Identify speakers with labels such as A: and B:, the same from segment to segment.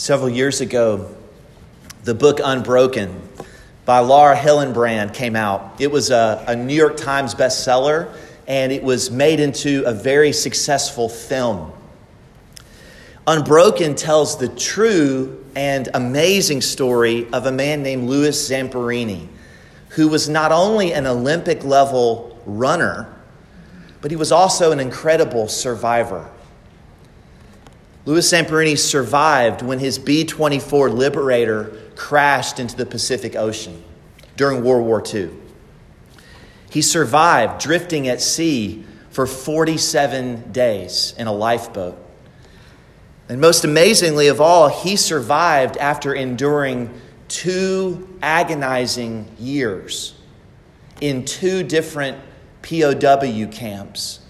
A: Several years ago, the book Unbroken by Laura Hillenbrand came out. It was a, a, New York Times bestseller, and it was made into a very successful film. Unbroken tells the true and amazing story of a man named Louis Zamperini, who was not only an Olympic level runner, but he was also an incredible survivor. Louis Zamperini survived when his B 24 Liberator crashed into the Pacific Ocean during World War II. He survived drifting at sea for 47 days in a lifeboat. And most amazingly of all, he survived after enduring two agonizing years in two different POW camps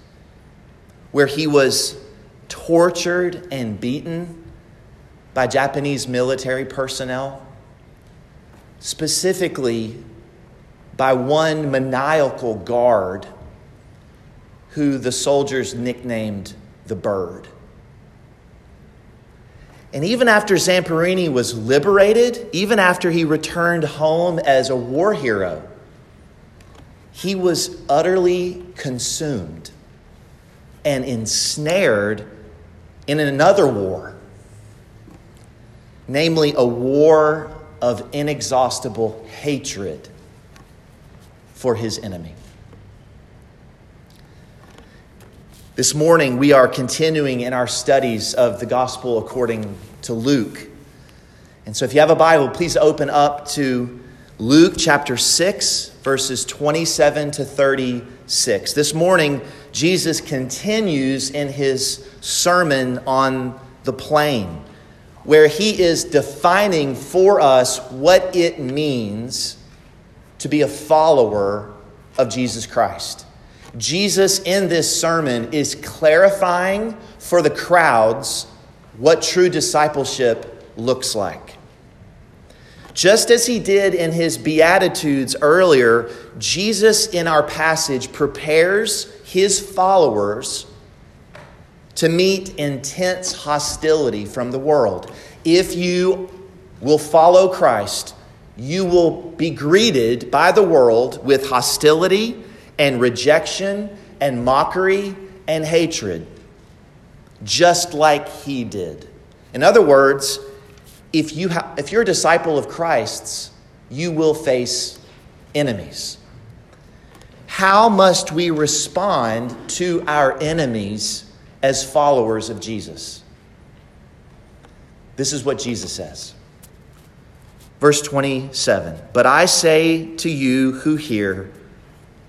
A: where he was tortured and beaten by Japanese military personnel, specifically by one maniacal guard who the soldiers nicknamed the Bird. And even after Zamperini was liberated, even after he returned home as a war hero, he was utterly consumed and ensnared in another war, namely a war of inexhaustible hatred for his enemy. This morning, we are continuing in our studies of the gospel according to Luke. And so, if you have a Bible, please open up to Luke chapter 6, verses 27 to 36. This morning, Jesus continues in his sermon on the plain, where he is defining for us what it means to be a follower of Jesus Christ. Jesus, in this sermon, is clarifying for the crowds what true discipleship looks like. Just as he did in his Beatitudes earlier, Jesus in our passage prepares his followers to meet intense hostility from the world. If you will follow Christ, you will be greeted by the world with hostility and rejection and mockery and hatred, just like he did. In other words, if, you ha- if you're a disciple of Christ's, you will face enemies. How must we respond to our enemies as followers of Jesus? This is what Jesus says. Verse 27 But I say to you who hear,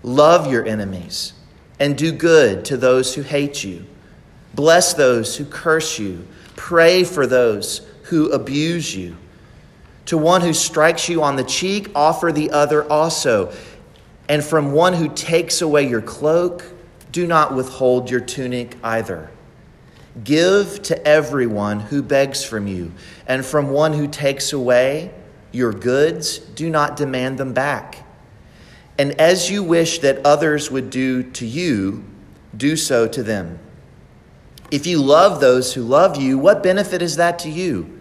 A: love your enemies and do good to those who hate you, bless those who curse you, pray for those who abuse you. To one who strikes you on the cheek, offer the other also. And from one who takes away your cloak, do not withhold your tunic either. Give to everyone who begs from you, and from one who takes away your goods, do not demand them back. And as you wish that others would do to you, do so to them. If you love those who love you, what benefit is that to you?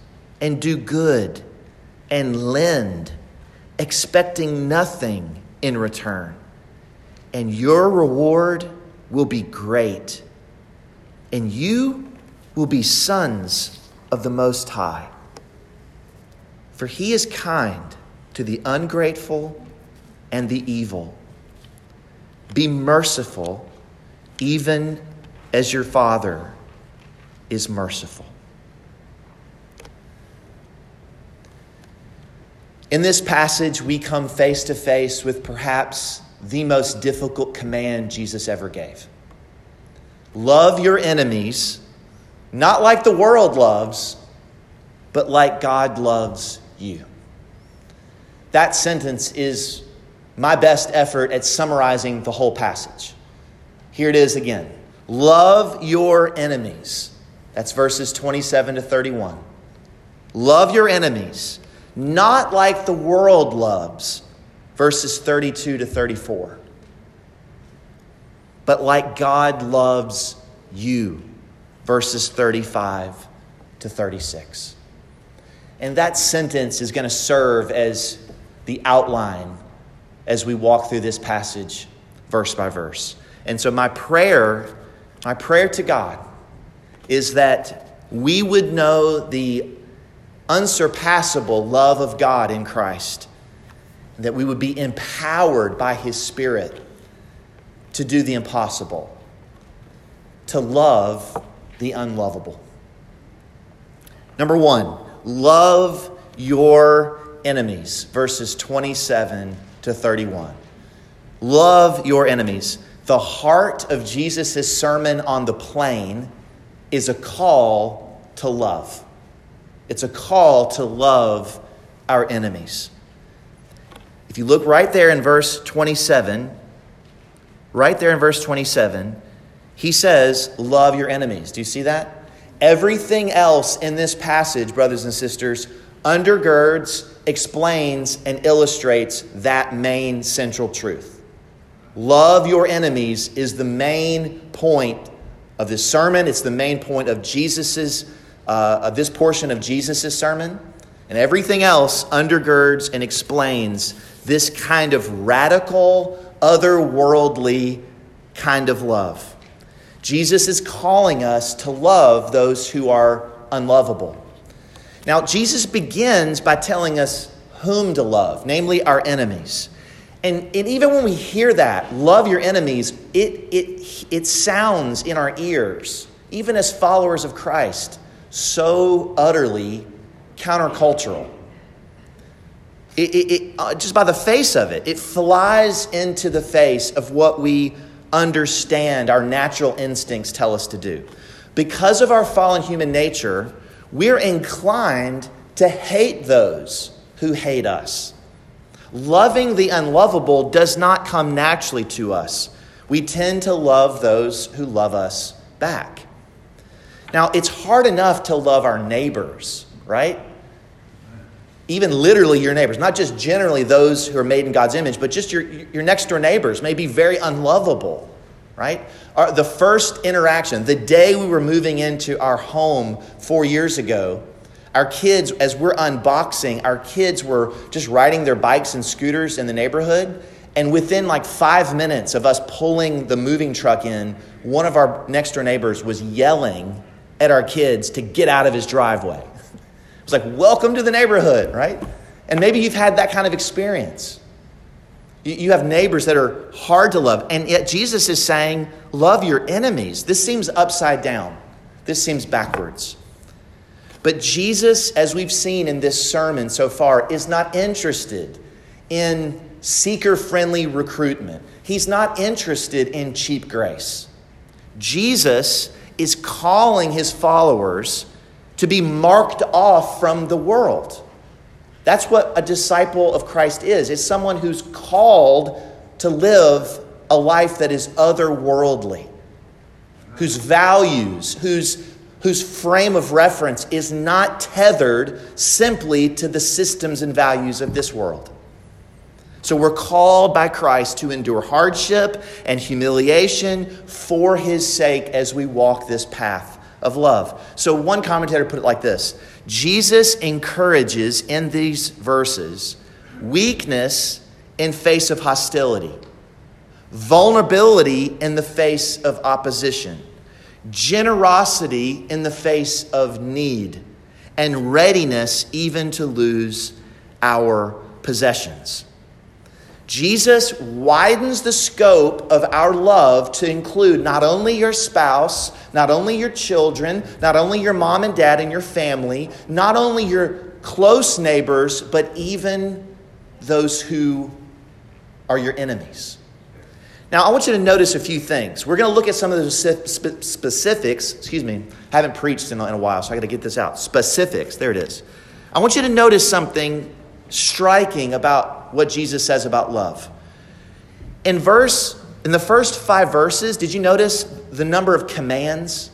A: and do good and lend, expecting nothing in return. And your reward will be great, and you will be sons of the Most High. For he is kind to the ungrateful and the evil. Be merciful, even as your Father is merciful. In this passage, we come face to face with perhaps the most difficult command Jesus ever gave love your enemies, not like the world loves, but like God loves you. That sentence is my best effort at summarizing the whole passage. Here it is again Love your enemies. That's verses 27 to 31. Love your enemies, not like the world loves, verses 32 to 34, but like God loves you, verses 35 to 36. And that sentence is going to serve as the outline as we walk through this passage verse by verse. And so, my prayer, my prayer to God is that we would know the unsurpassable love of God in Christ, that we would be empowered by His Spirit to do the impossible, to love the unlovable. Number one, love your enemies, verses 27 to 31. Love your enemies. The heart of Jesus' sermon on the plain is a call to love. It's a call to love our enemies. If you look right there in verse 27, right there in verse 27, he says, Love your enemies. Do you see that? Everything else in this passage, brothers and sisters, undergirds, explains, and illustrates that main central truth. Love your enemies is the main point of this sermon. It's the main point of Jesus's, uh, of this portion of Jesus' sermon. And everything else undergirds and explains this kind of radical, otherworldly kind of love. Jesus is calling us to love those who are unlovable. Now, Jesus begins by telling us whom to love, namely our enemies. And, and even when we hear that, love your enemies, it, it, it sounds in our ears, even as followers of Christ, so utterly countercultural. It, it, it, uh, just by the face of it, it flies into the face of what we understand our natural instincts tell us to do. Because of our fallen human nature, we're inclined to hate those who hate us. Loving the unlovable does not come naturally to us. We tend to love those who love us back. Now, it's hard enough to love our neighbors, right? Even literally your neighbors, not just generally those who are made in God's image, but just your, your next door neighbors may be very unlovable, right? Our, the first interaction, the day we were moving into our home four years ago, our kids, as we're unboxing, our kids were just riding their bikes and scooters in the neighborhood. And within like five minutes of us pulling the moving truck in, one of our next door neighbors was yelling at our kids to get out of his driveway. It was like, welcome to the neighborhood, right? And maybe you've had that kind of experience. You have neighbors that are hard to love, and yet Jesus is saying, Love your enemies. This seems upside down, this seems backwards. But Jesus, as we've seen in this sermon so far, is not interested in seeker friendly recruitment. He's not interested in cheap grace. Jesus is calling his followers to be marked off from the world. That's what a disciple of Christ is. It's someone who's called to live a life that is otherworldly, whose values, whose, whose frame of reference is not tethered simply to the systems and values of this world. So we're called by Christ to endure hardship and humiliation for his sake as we walk this path of love. So one commentator put it like this Jesus encourages in these verses weakness in face of hostility, vulnerability in the face of opposition, generosity in the face of need, and readiness even to lose our possessions. Jesus widens the scope of our love to include not only your spouse, not only your children, not only your mom and dad and your family, not only your close neighbors, but even those who are your enemies. Now, I want you to notice a few things. We're going to look at some of the specifics. Excuse me, I haven't preached in a while, so I got to get this out. Specifics, there it is. I want you to notice something striking about what Jesus says about love. In verse, in the first five verses, did you notice the number of commands?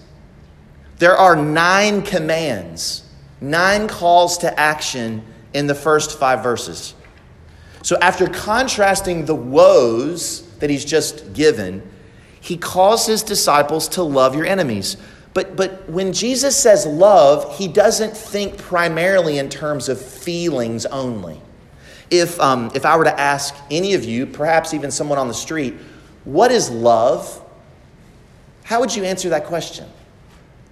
A: There are nine commands, nine calls to action in the first five verses. So after contrasting the woes that he's just given, he calls his disciples to love your enemies. But, but when Jesus says love, he doesn't think primarily in terms of feelings only. If, um, if I were to ask any of you, perhaps even someone on the street, what is love? How would you answer that question?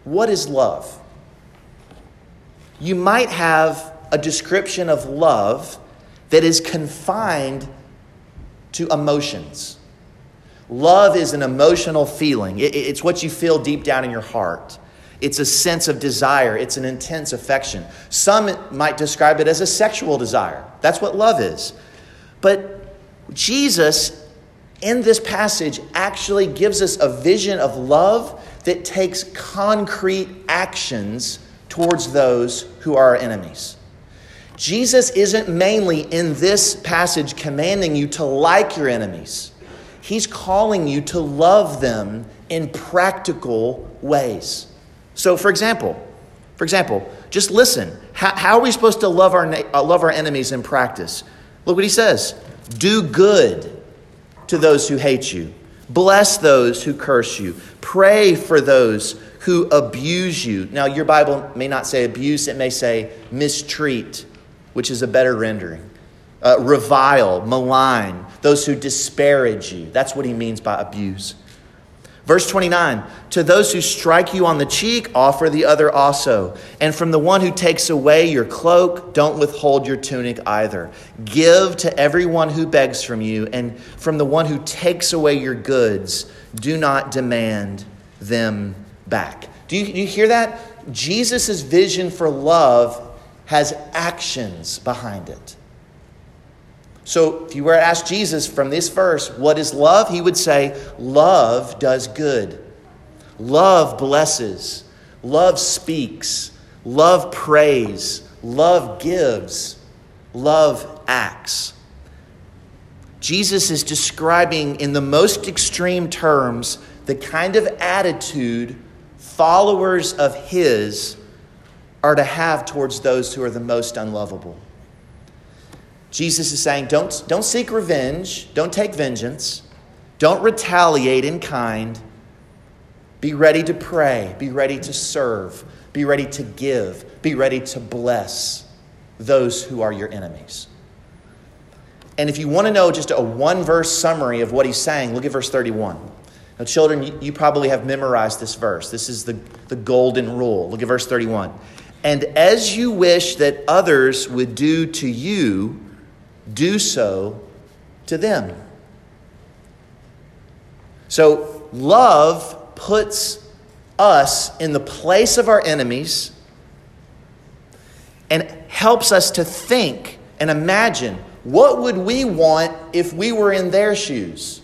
A: What is love? You might have a description of love that is confined to emotions. Love is an emotional feeling, it's what you feel deep down in your heart. It's a sense of desire, it's an intense affection. Some might describe it as a sexual desire. That's what love is. But Jesus, in this passage, actually gives us a vision of love that takes concrete actions towards those who are our enemies. Jesus isn't mainly in this passage commanding you to like your enemies. He's calling you to love them in practical ways. So, for example, for example, just listen. How, how are we supposed to love our, uh, love our enemies in practice? Look what he says do good to those who hate you, bless those who curse you, pray for those who abuse you. Now, your Bible may not say abuse, it may say mistreat which is a better rendering. Uh, revile, malign, those who disparage you. That's what he means by abuse. Verse 29 To those who strike you on the cheek, offer the other also. And from the one who takes away your cloak, don't withhold your tunic either. Give to everyone who begs from you, and from the one who takes away your goods, do not demand them back. Do you, do you hear that? Jesus' vision for love has actions behind it. So, if you were to ask Jesus from this verse, what is love? He would say, Love does good. Love blesses. Love speaks. Love prays. Love gives. Love acts. Jesus is describing in the most extreme terms the kind of attitude followers of His are to have towards those who are the most unlovable. Jesus is saying, don't, don't seek revenge, don't take vengeance, don't retaliate in kind. Be ready to pray, be ready to serve, be ready to give, be ready to bless those who are your enemies. And if you want to know just a one verse summary of what he's saying, look at verse 31. Now, children, you, probably have memorized this verse. This is the, the golden rule. Look at verse 31. And as you wish that others would do to you, do so to them. So, love puts us in the place of our enemies and helps us to think and imagine what would we want if we were in their shoes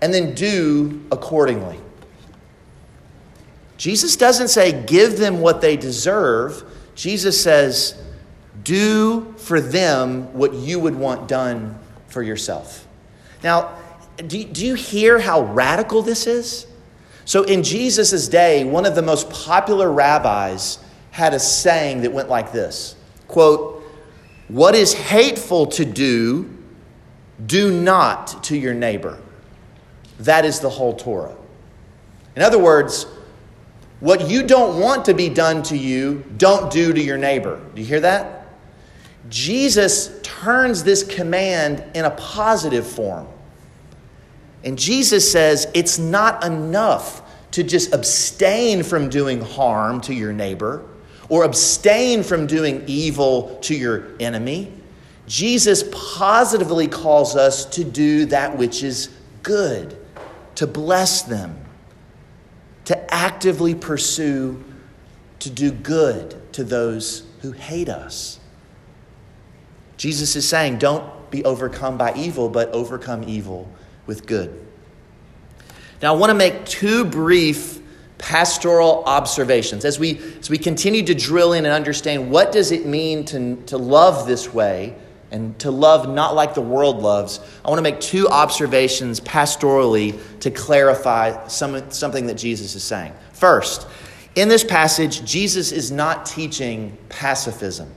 A: and then do accordingly. Jesus doesn't say, give them what they deserve. Jesus says, do for them what you would want done for yourself. Now, do, do you hear how radical this is? So, in Jesus' day, one of the most popular rabbis had a saying that went like this quote, What is hateful to do, do not to your neighbor. That is the whole Torah. In other words, what you don't want to be done to you, don't do to your neighbor. Do you hear that? Jesus turns this command in a positive form. And Jesus says it's not enough to just abstain from doing harm to your neighbor or abstain from doing evil to your enemy. Jesus positively calls us to do that which is good, to bless them, to actively pursue to do good to those who hate us. Jesus is saying, don't be overcome by evil, but overcome evil with good. Now, I want to make two brief pastoral observations as we, as we continue to drill in and understand what does it mean to, to love this way and to love not like the world loves, I want to make two observations pastorally to clarify some, something that Jesus is saying. First, in this passage, Jesus is not teaching pacifism.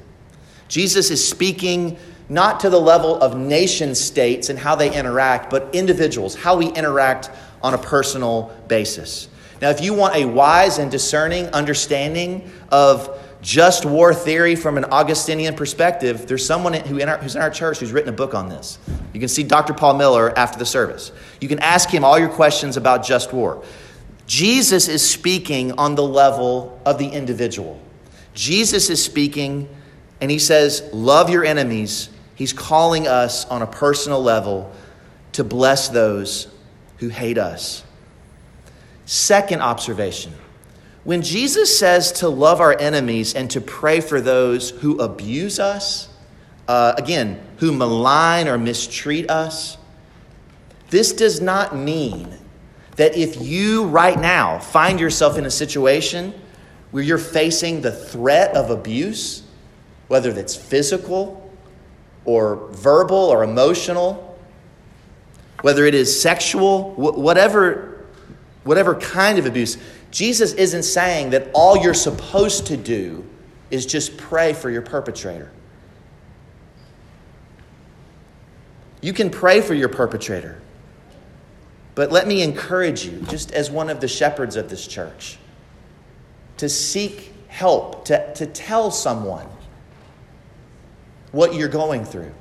A: Jesus is speaking not to the level of nation states and how they interact, but individuals, how we interact on a personal basis. Now, if you want a wise and discerning understanding of just war theory from an Augustinian perspective, there's someone who in our, who's in our church who's written a book on this. You can see Dr. Paul Miller after the service. You can ask him all your questions about just war. Jesus is speaking on the level of the individual. Jesus is speaking, and he says, Love your enemies. He's calling us on a personal level to bless those who hate us. Second observation when Jesus says to love our enemies and to pray for those who abuse us, uh, again, who malign or mistreat us, this does not mean that if you right now find yourself in a situation where you're facing the threat of abuse, whether that's physical or verbal or emotional, whether it is sexual, whatever, whatever kind of abuse, Jesus isn't saying that all you're supposed to do is just pray for your perpetrator. You can pray for your perpetrator. But let me encourage you, just as one of the shepherds of this church, to seek help, to, to tell someone what you're going through,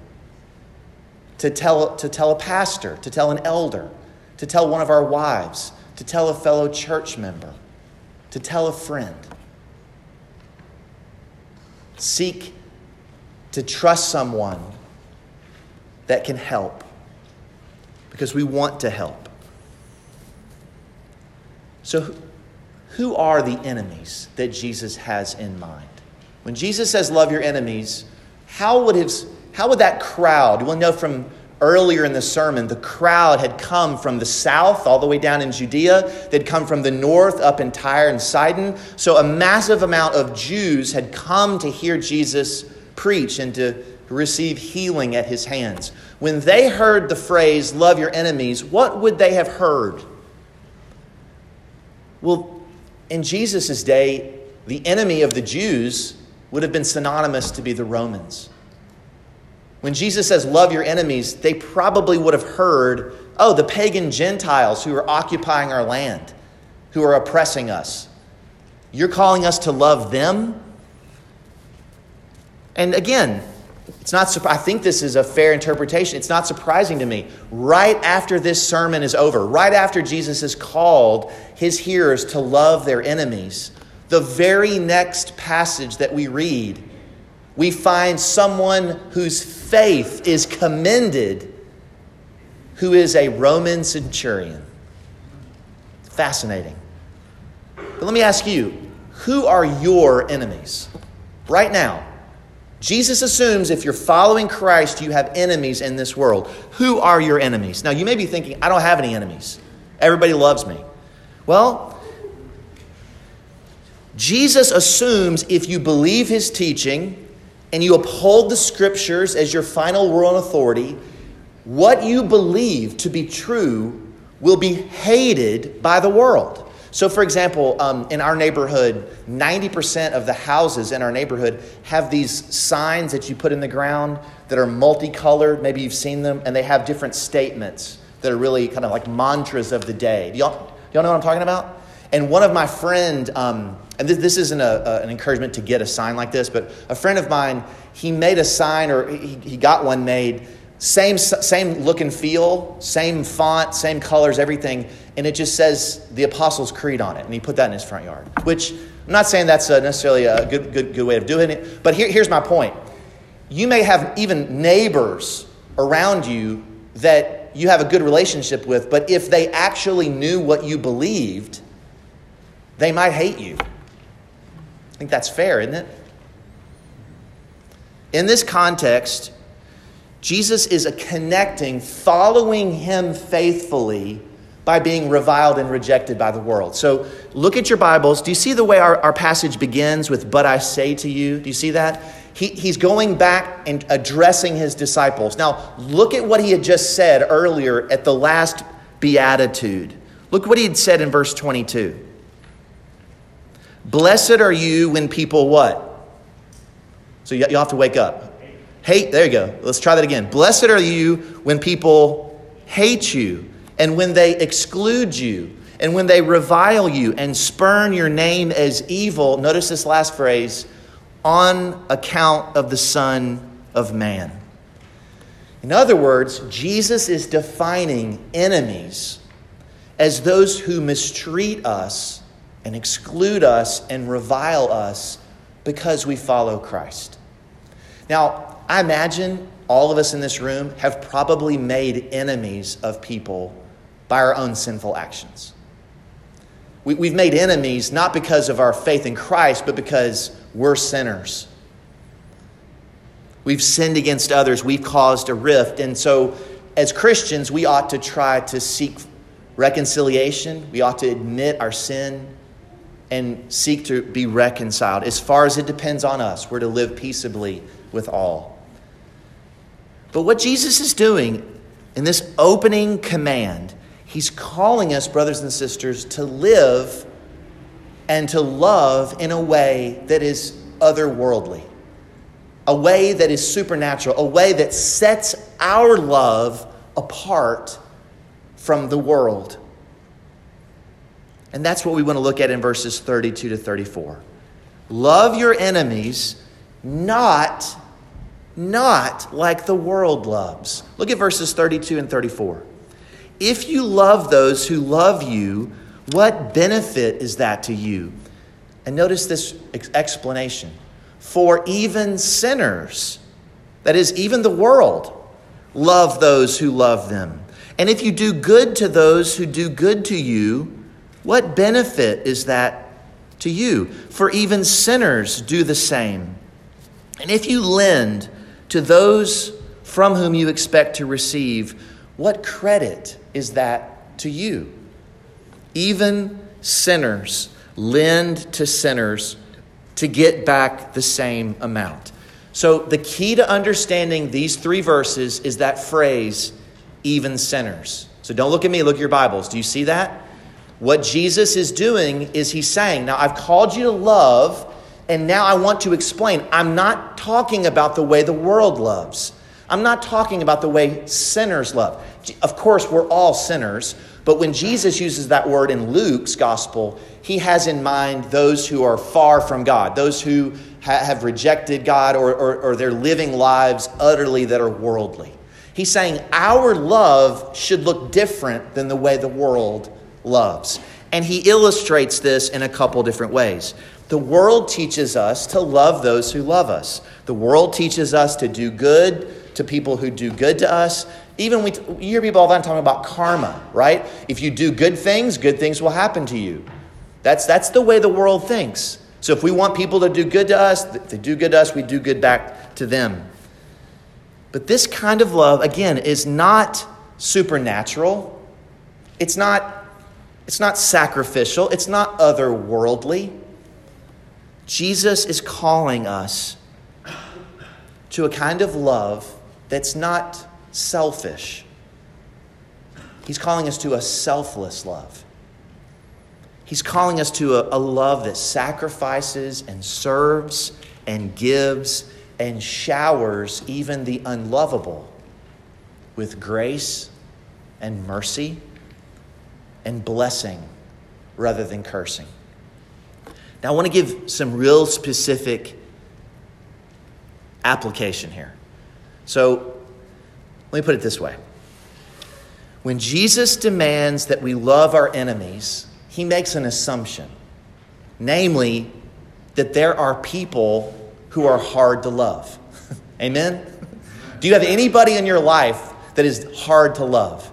A: to tell, to tell a pastor, to tell an elder, to tell one of our wives, to tell a fellow church member, to tell a friend. Seek to trust someone that can help because we want to help. So, who are the enemies that Jesus has in mind? When Jesus says, Love your enemies, how would, his, how would that crowd, we'll know from earlier in the sermon, the crowd had come from the south all the way down in Judea. They'd come from the north up in Tyre and Sidon. So a massive amount of Jews had come to hear Jesus preach and to receive healing at his hands. When they heard the phrase, love your enemies, what would they have heard? Well, in Jesus' day, the enemy of the Jews would have been synonymous to be the Romans. When Jesus says, Love your enemies, they probably would have heard, Oh, the pagan Gentiles who are occupying our land, who are oppressing us. You're calling us to love them? And again, it's not I think this is a fair interpretation. It's not surprising to me. Right after this sermon is over, right after Jesus has called his hearers to love their enemies, the very next passage that we read, we find someone whose faith is commended who is a Roman centurion. Fascinating. But let me ask you who are your enemies? Right now, Jesus assumes if you're following Christ, you have enemies in this world. Who are your enemies? Now, you may be thinking, I don't have any enemies. Everybody loves me. Well, Jesus assumes if you believe his teaching, and you uphold the scriptures as your final rule and authority, what you believe to be true will be hated by the world. So, for example, um, in our neighborhood, 90% of the houses in our neighborhood have these signs that you put in the ground that are multicolored. Maybe you've seen them, and they have different statements that are really kind of like mantras of the day. Do y'all, y'all know what I'm talking about? And one of my friend, um, and this, this isn't a, a, an encouragement to get a sign like this, but a friend of mine, he made a sign or he, he got one made, same, same look and feel, same font, same colors, everything, and it just says the Apostles' Creed on it, and he put that in his front yard. Which I'm not saying that's a necessarily a good, good, good way of doing it, but here, here's my point. You may have even neighbors around you that you have a good relationship with, but if they actually knew what you believed, they might hate you. I think that's fair, isn't it? In this context, Jesus is a connecting, following him faithfully by being reviled and rejected by the world. So look at your Bibles. Do you see the way our, our passage begins with, But I say to you? Do you see that? He, he's going back and addressing his disciples. Now, look at what he had just said earlier at the last beatitude. Look what he had said in verse 22. Blessed are you when people what? So you, you have to wake up. Hate, there you go. Let's try that again. Blessed are you when people hate you and when they exclude you and when they revile you and spurn your name as evil. Notice this last phrase on account of the Son of Man. In other words, Jesus is defining enemies as those who mistreat us and exclude us and revile us because we follow Christ. Now, I imagine all of us in this room have probably made enemies of people by our own sinful actions. We, have made enemies not because of our faith in Christ, but because we're sinners. We've sinned against others, we've caused a rift. And so, as Christians, we ought to try to seek reconciliation. We ought to admit our sin and seek to be reconciled. As far as it depends on us, we're to live peaceably with all. But what Jesus is doing in this opening command, he's calling us, brothers and sisters, to live and to love in a way that is otherworldly, a way that is supernatural, a way that sets our love apart from the world. And that's what we want to look at in verses 32 to 34. Love your enemies, not not like the world loves. Look at verses 32 and 34. If you love those who love you, what benefit is that to you? And notice this explanation. For even sinners, that is, even the world, love those who love them. And if you do good to those who do good to you, what benefit is that to you? For even sinners do the same. And if you lend to those from whom you expect to receive, what credit is that to you? Even sinners lend to sinners to get back the same amount. So, the key to understanding these three verses is that phrase, even sinners. So, don't look at me, look at your Bibles. Do you see that? What Jesus is doing is he's saying, Now, I've called you to love and now I want to explain. I'm not talking about the way the world loves. I'm not talking about the way sinners love. Of course, we're all sinners, but when Jesus uses that word in Luke's gospel, he has in mind those who are far from God, those who ha- have rejected God or, or, or they're living lives utterly that are worldly. He's saying our love should look different than the way the world loves. And he illustrates this in a couple different ways. The world teaches us to love those who love us. The world teaches us to do good to people who do good to us. Even we you hear people all the time talking about karma, right? If you do good things, good things will happen to you. That's, that's the way the world thinks. So if we want people to do good to us, they do good to us, we do good back to them. But this kind of love, again, is not supernatural. It's not, it's not sacrificial. It's not otherworldly. Jesus is calling us to a kind of love that's not selfish. He's calling us to a selfless love. He's calling us to a, a, love that sacrifices and serves and gives and showers even the unlovable with grace and mercy and blessing rather than cursing. Now, I want to give some real specific application here. So, let me put it this way. When Jesus demands that we love our enemies, he makes an assumption, namely, that there are people who are hard to love. Amen? Do you have anybody in your life that is hard to love?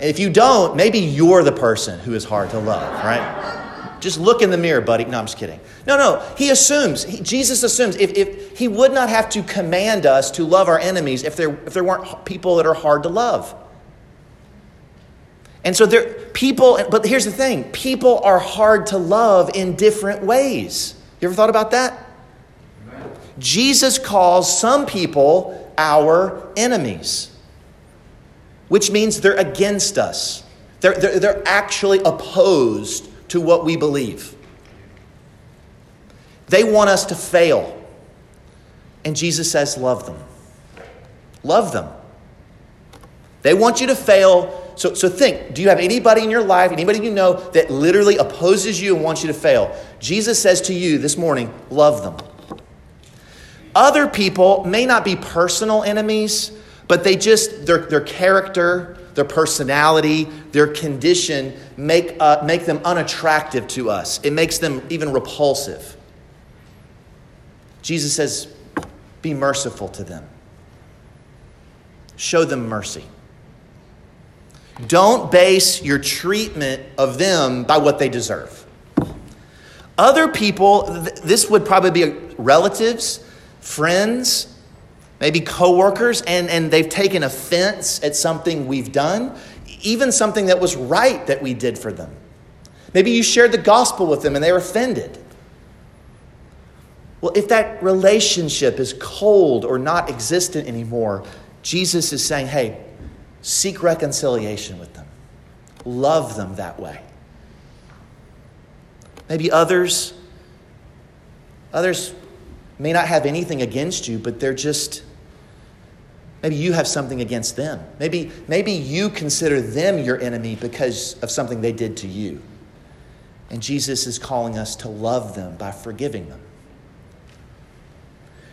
A: If you don't, maybe you're the person who is hard to love, right? Just look in the mirror, buddy. No, I'm just kidding. No, no. He assumes, he, Jesus assumes, if, if he would not have to command us to love our enemies if there, if there weren't people that are hard to love. And so there people, but here's the thing people are hard to love in different ways. You ever thought about that? Jesus calls some people our enemies, which means they're against us. They're, they're, they're actually opposed to what we believe. They want us to fail. And Jesus says, Love them. Love them. They want you to fail. So, so think do you have anybody in your life, anybody you know, that literally opposes you and wants you to fail? Jesus says to you this morning, Love them. Other people may not be personal enemies, but they just, their, their character, their personality, their condition make, uh, make them unattractive to us. It makes them even repulsive. Jesus says, Be merciful to them, show them mercy. Don't base your treatment of them by what they deserve. Other people, this would probably be relatives friends, maybe coworkers, and, and they've taken offense at something we've done, even something that was right that we did for them. Maybe you shared the gospel with them and they were offended. Well, if that relationship is cold or not existent anymore, Jesus is saying, hey, seek reconciliation with them, love them that way. Maybe others, others may not have anything against you, but they're just, maybe you have something against them. Maybe, maybe you consider them your enemy because of something they did to you. And Jesus is calling us to love them by forgiving them.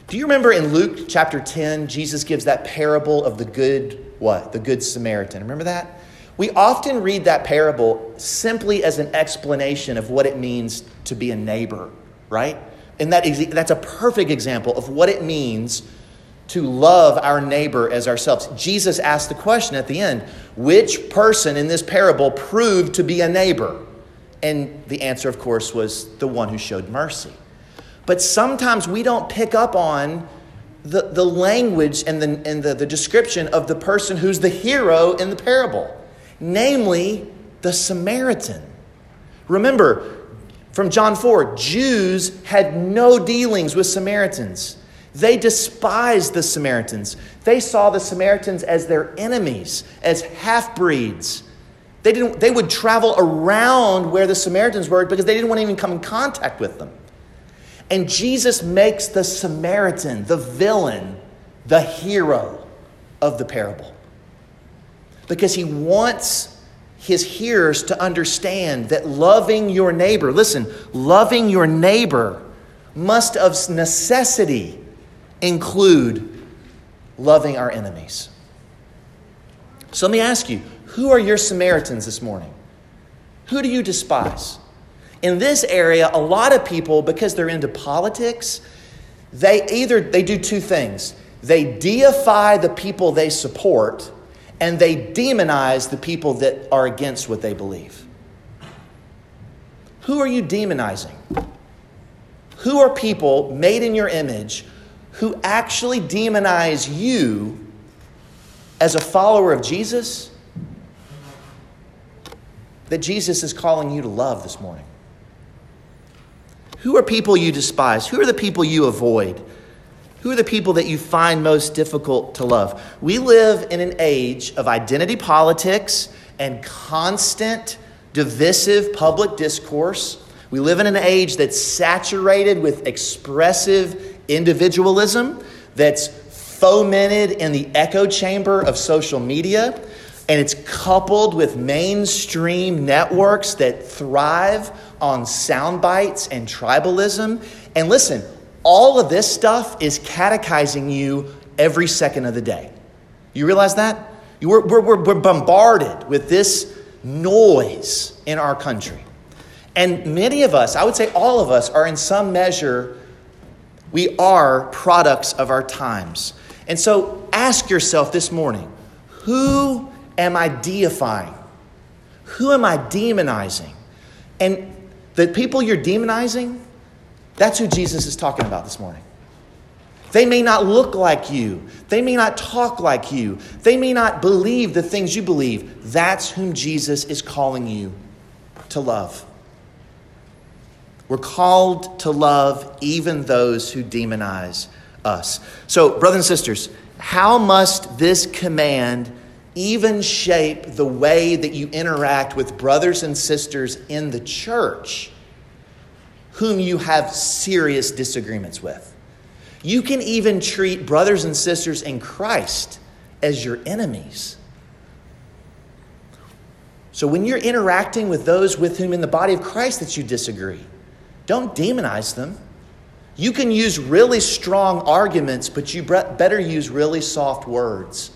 A: Do you remember in Luke chapter 10, Jesus gives that parable of the good, what? The good Samaritan. Remember that? We often read that parable simply as an explanation of what it means to be a neighbor, right? And that is, that's a perfect example of what it means to love our neighbor as ourselves. Jesus asked the question at the end which person in this parable proved to be a neighbor? And the answer, of course, was the one who showed mercy. But sometimes we don't pick up on the, the language and, the, and the, the description of the person who's the hero in the parable, namely the Samaritan. Remember, from John 4, Jews had no dealings with Samaritans. They despised the Samaritans. They saw the Samaritans as their enemies, as half breeds. They, didn't, they would travel around where the Samaritans were because they didn't want to even come in contact with them. And Jesus makes the Samaritan, the villain, the hero of the parable. Because he wants his hearers to understand that loving your neighbor, listen, loving your neighbor must of necessity include loving our enemies. So let me ask you who are your Samaritans this morning? Who do you despise? In this area, a lot of people, because they're into politics, they either they do two things. They deify the people they support and they demonize the people that are against what they believe. Who are you demonizing? Who are people made in your image who actually demonize you as a follower of Jesus that Jesus is calling you to love this morning? Who are people you despise? Who are the people you avoid? Who are the people that you find most difficult to love? We live in an age of identity politics and constant divisive public discourse. We live in an age that's saturated with expressive individualism, that's fomented in the echo chamber of social media, and it's coupled with mainstream networks that thrive on sound bites and tribalism. And listen, all of this stuff is catechizing you every second of the day. You realize that? We're, we're, we're bombarded with this noise in our country. And many of us, I would say all of us, are in some measure, we are products of our times. And so ask yourself this morning who am I deifying? Who am I demonizing? And The people you're demonizing, that's who Jesus is talking about this morning. They may not look like you. They may not talk like you. They may not believe the things you believe. That's whom Jesus is calling you to love. We're called to love even those who demonize us. So, brothers and sisters, how must this command even shape the way that you interact with brothers and sisters in the church whom you have serious disagreements with? You can even treat brothers and sisters in Christ as your enemies. So when you're interacting with those with whom in the body of Christ that you disagree, don't demonize them. You can use really strong arguments, but you better use really soft words.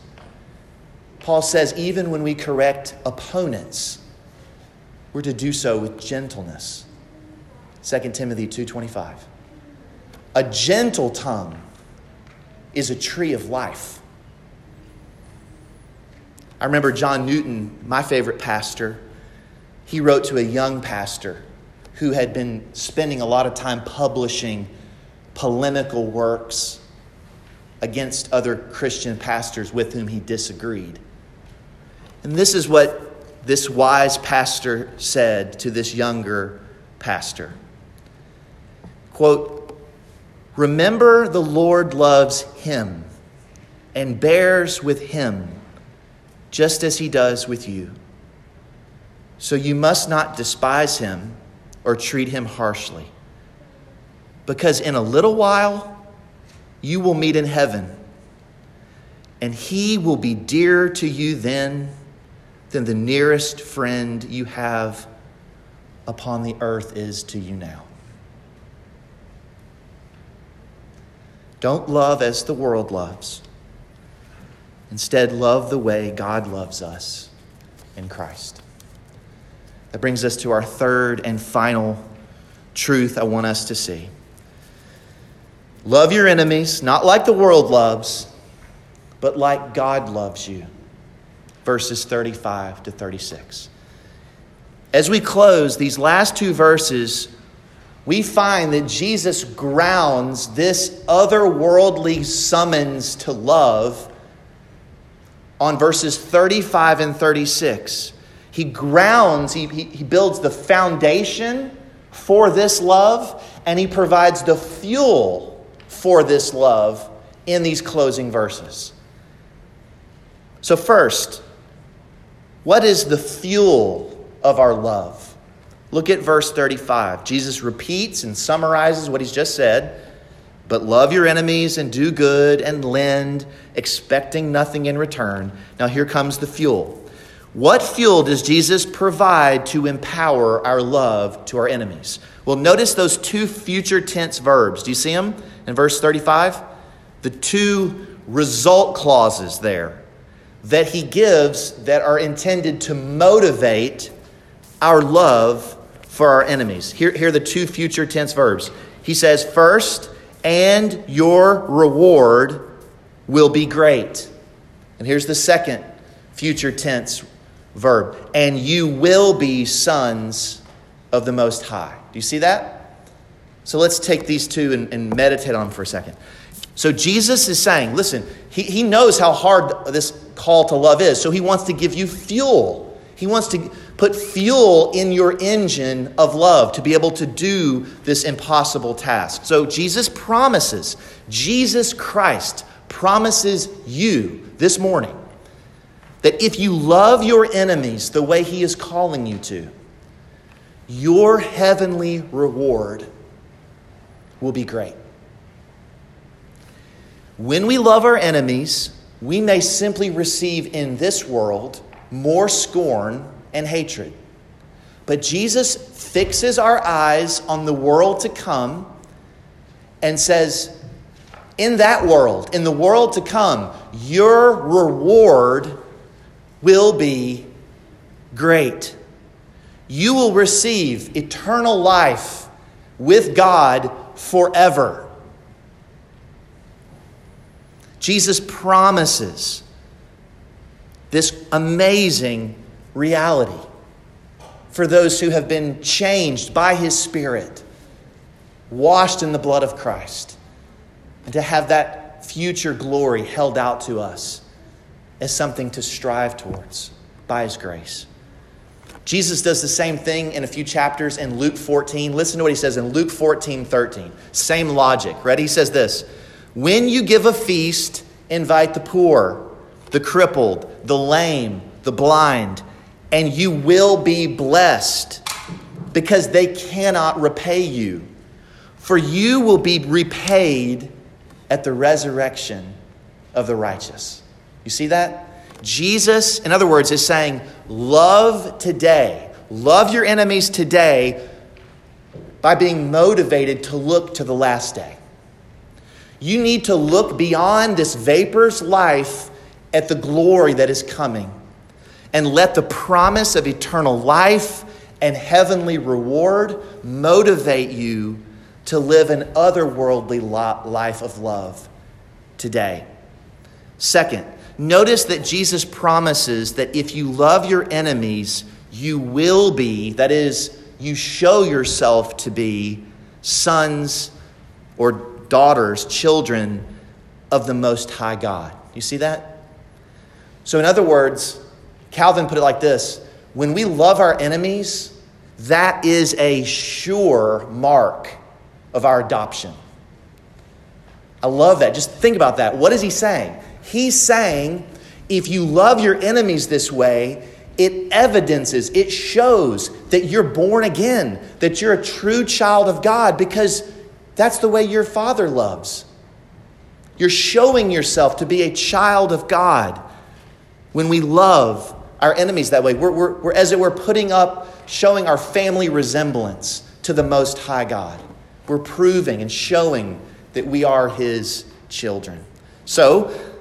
A: Paul says, even when we correct opponents, we're to do so with gentleness. 2 Timothy 2:25. A gentle tongue is a tree of life. I remember John Newton, my favorite pastor, he wrote to a young pastor who had been spending a lot of time publishing polemical works against other Christian pastors with whom he disagreed. And this is what this wise pastor said to this younger pastor. Quote, Remember the Lord loves him and bears with him just as he does with you. So you must not despise him or treat him harshly. Because in a little while, you will meet in heaven, and he will be dearer to you then than the nearest friend you have upon the earth is to you now. Don't love as the world loves. Instead, love the way God loves us in Christ. That brings us to our third and final truth I want us to see. Love your enemies, not like the world loves, but like God loves you. Verses 35 to 36. As we close, these last two verses, we find that Jesus grounds this otherworldly summons to love on verses 35 and 36 he grounds, he, he, he builds the foundation for this love, and he provides the fuel for this love in these closing verses. So, first, what is the fuel of our love? Look at verse 35. Jesus repeats and summarizes what he's just said. But love your enemies and do good and lend, expecting nothing in return. Now, here comes the fuel. What fuel does Jesus provide to empower our love to our enemies? Well, notice those two future tense verbs. Do you see them in verse 35? The two result clauses there that he gives that are intended to motivate our love for our enemies. Here, here are the two future tense verbs. He says, First, and your reward will be great. And here's the second future tense verb. And you will be sons of the Most High. Do you see that? So let's take these two and, and meditate on them for a second. So Jesus is saying, listen, he, he knows how hard this call to love is, so he wants to give you fuel. He wants to put fuel in your engine of love to be able to do this impossible task. So Jesus promises, Jesus Christ promises you this morning that if you love your enemies the way He is calling you to, your heavenly reward will be great. When we love our enemies, we may simply receive in this world more scorn and hatred. But Jesus fixes our eyes on the world to come and says, In that world, in the world to come, your reward will be great. You will receive eternal life with God forever. Jesus promises this amazing reality for those who have been changed by his Spirit, washed in the blood of Christ, and to have that future glory held out to us as something to strive towards by his grace. Jesus does the same thing in a few chapters in Luke 14. Listen to what he says in Luke 14 13. Same logic. Ready? He says this When you give a feast, invite the poor, the crippled, the lame, the blind, and you will be blessed because they cannot repay you. For you will be repaid at the resurrection of the righteous. You see that? Jesus, in other words, is saying, Love today. Love your enemies today by being motivated to look to the last day. You need to look beyond this vapor's life at the glory that is coming and let the promise of eternal life and heavenly reward motivate you to live an otherworldly life of love today. Second, Notice that Jesus promises that if you love your enemies, you will be, that is, you show yourself to be sons or daughters, children of the Most High God. You see that? So, in other words, Calvin put it like this when we love our enemies, that is a sure mark of our adoption. I love that. Just think about that. What is he saying? He's saying if you love your enemies this way, it evidences, it shows that you're born again, that you're a true child of God because that's the way your father loves. You're showing yourself to be a child of God when we love our enemies that way. We're, we're, we're, as it were, putting up, showing our family resemblance to the Most High God. We're proving and showing that we are His children. So,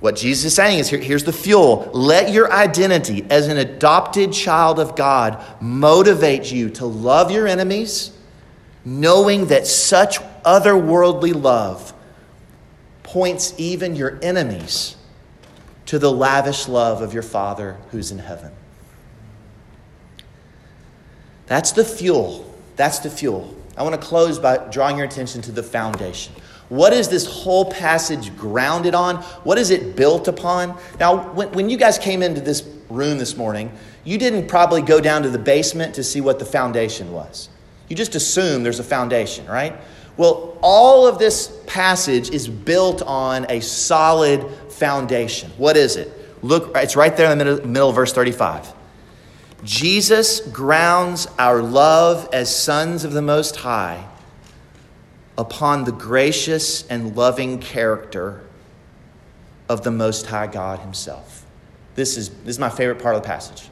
A: what Jesus is saying is here, here's the fuel. Let your identity as an adopted child of God motivate you to love your enemies, knowing that such otherworldly love points even your enemies to the lavish love of your Father who's in heaven. That's the fuel. That's the fuel. I want to close by drawing your attention to the foundation. What is this whole passage grounded on? What is it built upon? Now, when, when you guys came into this room this morning, you didn't probably go down to the basement to see what the foundation was. You just assume there's a foundation, right? Well, all of this passage is built on a solid foundation. What is it? Look, it's right there in the middle, middle of verse 35. Jesus grounds our love as sons of the Most High upon the gracious and loving character of the Most High God Himself. This is, this is my favorite part of the passage.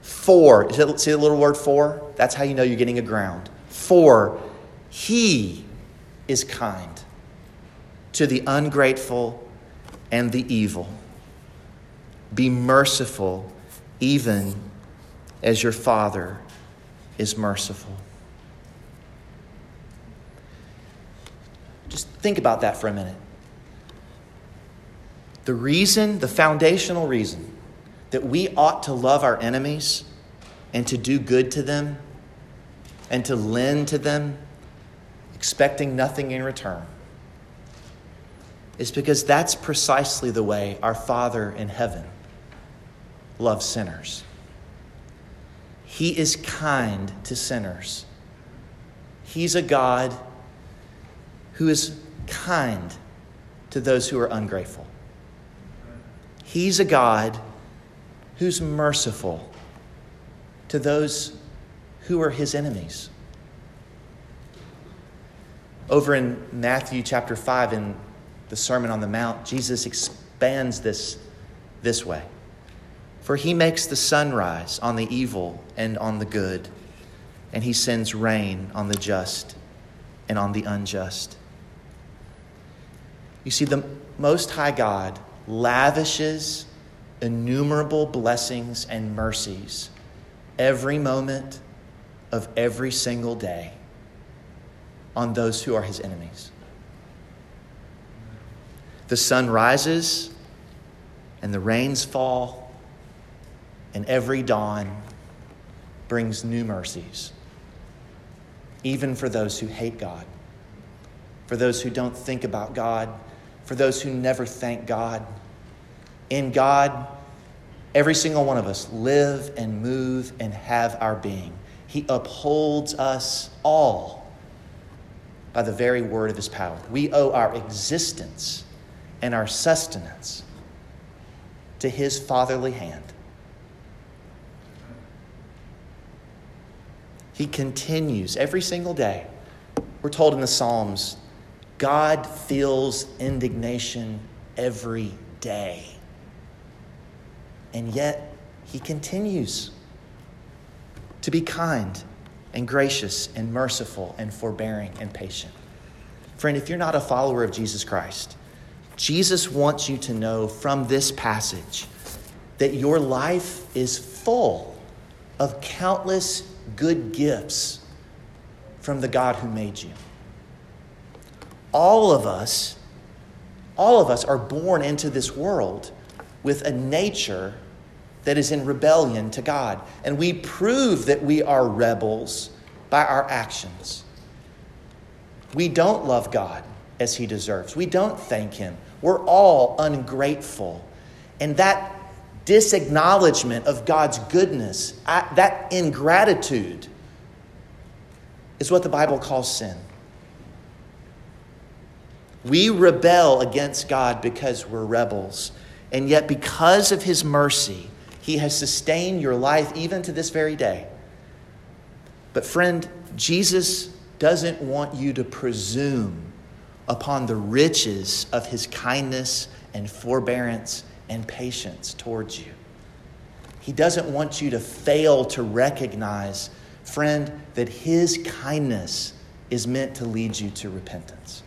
A: For, see the little word for? That's how you know you're getting a ground. For He is kind to the ungrateful and the evil. Be merciful, even as your Father is merciful. Just think about that for a minute. The reason, the foundational reason that we ought to love our enemies and to do good to them and to lend to them, expecting nothing in return, is because that's precisely the way our Father in heaven loves sinners. He is kind to sinners. He's a God who is kind to those who are ungrateful. He's a God who's merciful to those who are his enemies. Over in Matthew chapter 5, in the Sermon on the Mount, Jesus expands this this way For he makes the sun rise on the evil and on the good, and he sends rain on the just and on the unjust. You see, the Most High God lavishes innumerable blessings and mercies every moment of every single day on those who are his enemies. The sun rises and the rains fall, and every dawn brings new mercies, even for those who hate God, for those who don't think about God, for those who never thank God. In God, every single one of us live and move and have our being. He upholds us all by the very word of his power. We owe our existence and our sustenance to his fatherly hand. He continues every single day. We're told in the Psalms, God feels indignation every day. And yet, he continues to be kind and gracious and merciful and forbearing and patient. Friend, if you're not a follower of Jesus Christ, Jesus wants you to know from this passage that your life is full of countless good gifts from the God who made you. All of us, all of us are born into this world with a nature that is in rebellion to God. And we prove that we are rebels by our actions. We don't love God as He deserves, we don't thank Him. We're all ungrateful. And that disacknowledgement of God's goodness, that ingratitude, is what the Bible calls sin. We rebel against God because we're rebels. And yet, because of His mercy, he has sustained your life even to this very day. But, friend, Jesus doesn't want you to presume upon the riches of his kindness and forbearance and patience towards you. He doesn't want you to fail to recognize, friend, that his kindness is meant to lead you to repentance.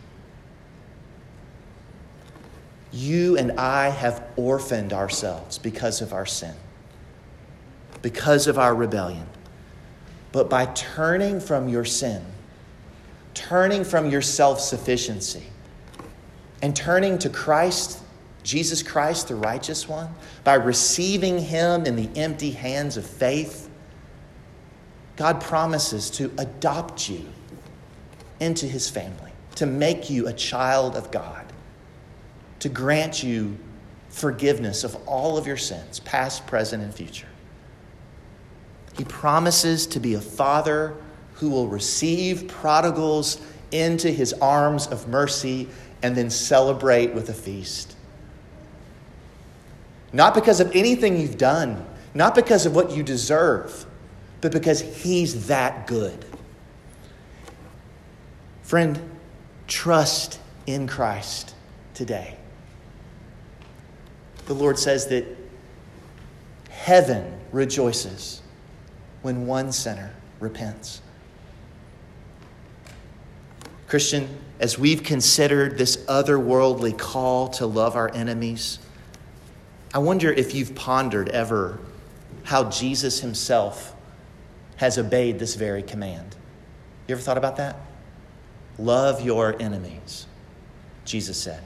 A: You and I have orphaned ourselves because of our sin because of our rebellion. But by turning from your sin, turning from your self sufficiency, and turning to Christ, Jesus Christ, the righteous one, by receiving Him in the empty hands of faith, God promises to adopt you into His family, to make you a child of God, to grant you forgiveness of all of your sins, past, present, and future. He promises to be a father who will receive prodigals into his arms of mercy and then celebrate with a feast. Not because of anything you've done, not because of what you deserve, but because he's that good. Friend, trust in Christ today. The Lord says that heaven rejoices when one sinner repents. Christian, as we've considered this otherworldly call to love our enemies, I wonder if you've pondered ever how Jesus himself has obeyed this very command. You ever thought about that? Love your enemies, Jesus said.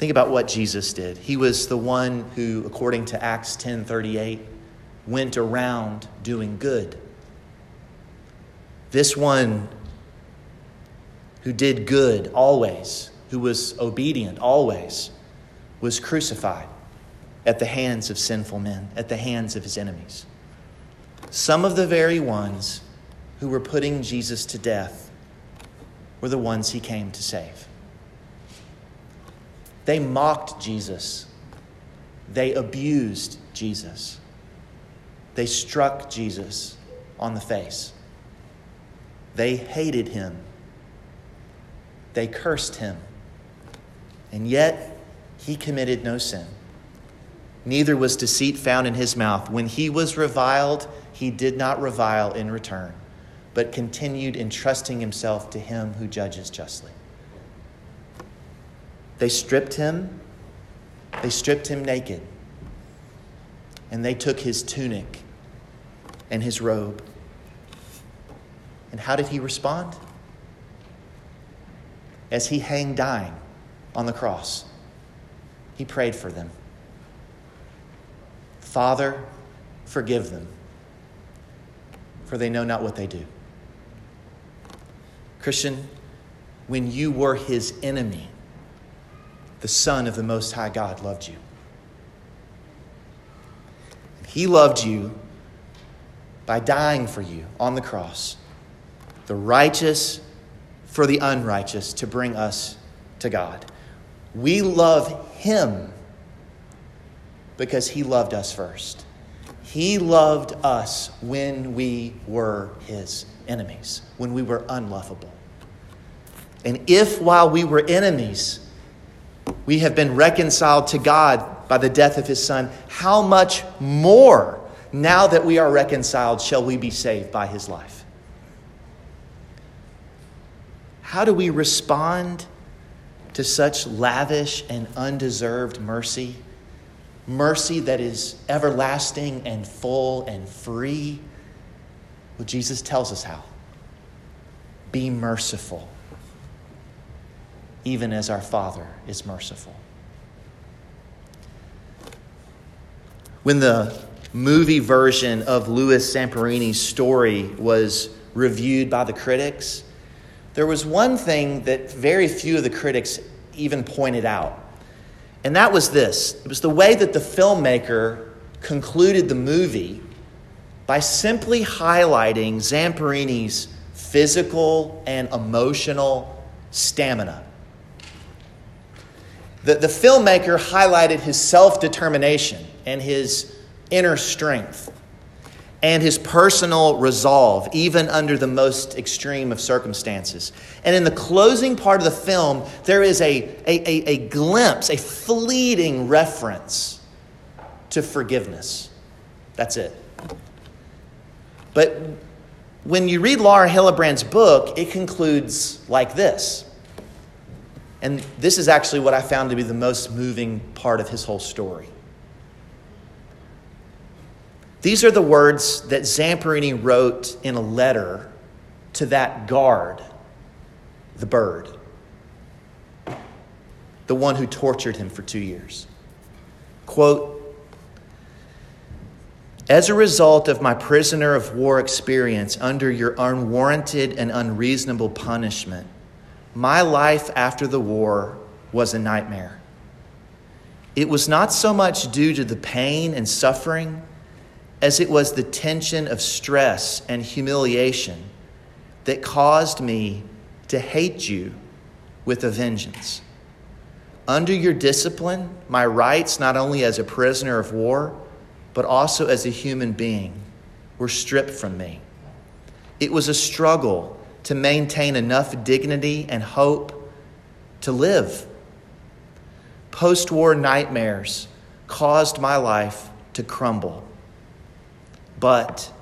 A: Think about what Jesus did. He was the one who, according to Acts 10:38, went around doing good. This one who did good always, who was obedient always, was crucified at the hands of sinful men, at the hands of his enemies. Some of the very ones who were putting Jesus to death were the ones he came to save. They mocked Jesus. They abused Jesus. They struck Jesus on the face. They hated him. They cursed him. And yet, he committed no sin. Neither was deceit found in his mouth. When he was reviled, he did not revile in return, but continued entrusting himself to him who judges justly. They stripped him, they stripped him naked, and they took his tunic and his robe. And how did he respond? As he hung dying on the cross, he prayed for them. Father, forgive them, for they know not what they do. Christian, when you were his enemy, the Son of the Most High God loved you. He loved you by dying for you on the cross, the righteous for the unrighteous, to bring us to God. We love him because he loved us first. He loved us when we were his enemies, when we were unlovable. And if while we were enemies, we have been reconciled to God by the death of his son, how much more, now that we are reconciled, shall we be saved by his life? How do we respond to such lavish and undeserved mercy? Mercy that is everlasting and full and free? Well, Jesus tells us how. Be merciful even as our Father is merciful. When the movie version of Louis Zamperini's story was reviewed by the critics, there was one thing that very few of the critics even pointed out. And that was this it was the way that the filmmaker concluded the movie by simply highlighting Zamperini's physical and emotional stamina. The, the filmmaker highlighted his self determination and his inner strength and his personal resolve, even under the most extreme of circumstances. And in the closing part of the film, there is a, a, a, a glimpse, a fleeting reference to forgiveness. That's it. But when you read Laura Hillenbrand's book, it concludes like this and this is actually what I found to be the most moving part of his whole story. These are the words that Zamperini wrote in a letter to that guard, the bird, the one who tortured him for two years. Quote, as a result of my prisoner of war experience under your unwarranted and unreasonable punishment, my life after the war was a nightmare. It was not so much due to the pain and suffering as it was the tension of stress and humiliation that caused me to hate you with a vengeance. Under your discipline, my rights, not only as a prisoner of war, but also as a human being, were stripped from me. It was a struggle to maintain enough dignity and hope to live. Post war nightmares caused my life to crumble. But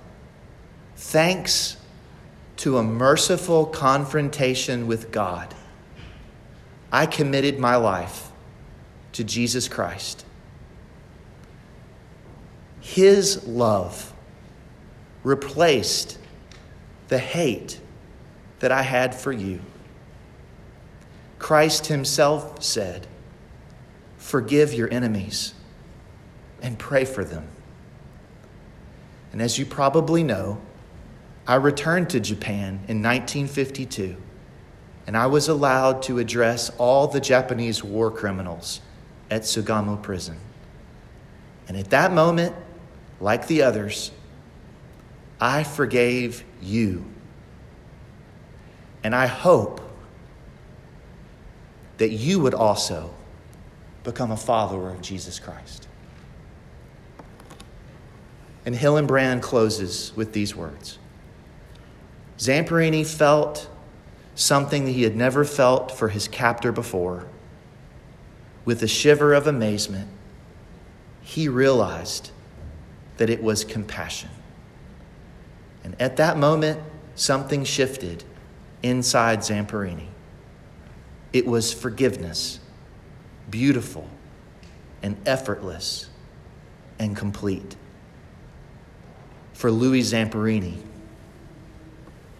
A: thanks to a merciful confrontation with God, I committed my life to Jesus Christ. His love replaced the hate that I had for you. Christ Himself said, Forgive your enemies and pray for them. And as you probably know, I returned to Japan in 1952, and I was allowed to address all the Japanese war criminals at Sugamo Prison. And at that moment, like the others, I forgave you and I hope that you would also become a follower of Jesus Christ. And Hillenbrand closes with these words Zamperini felt something that he had never felt for his captor before. With a shiver of amazement, he realized that it was compassion. And at that moment, something shifted inside Zamperini. It was forgiveness, beautiful and effortless and complete. For Louis Zamperini,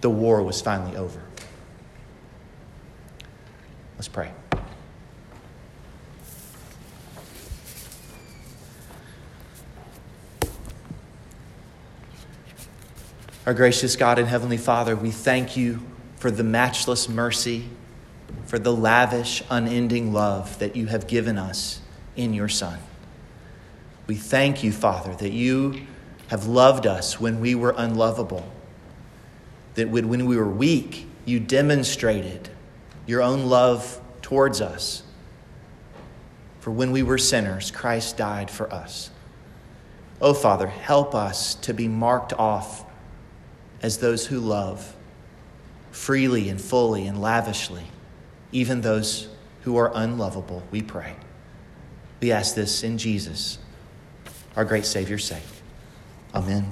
A: the war was finally over. Let's pray. Our gracious God and Heavenly Father, we thank you for the matchless mercy, for the lavish, unending love that you have given us in your Son. We thank you, Father, that you have loved us when we were unlovable, that when we were weak, you demonstrated your own love towards us. For when we were sinners, Christ died for us. Oh, Father, help us to be marked off as those who love freely and fully and lavishly, even those who are unlovable, we pray. We ask this in Jesus, our great Savior's sake. Amen.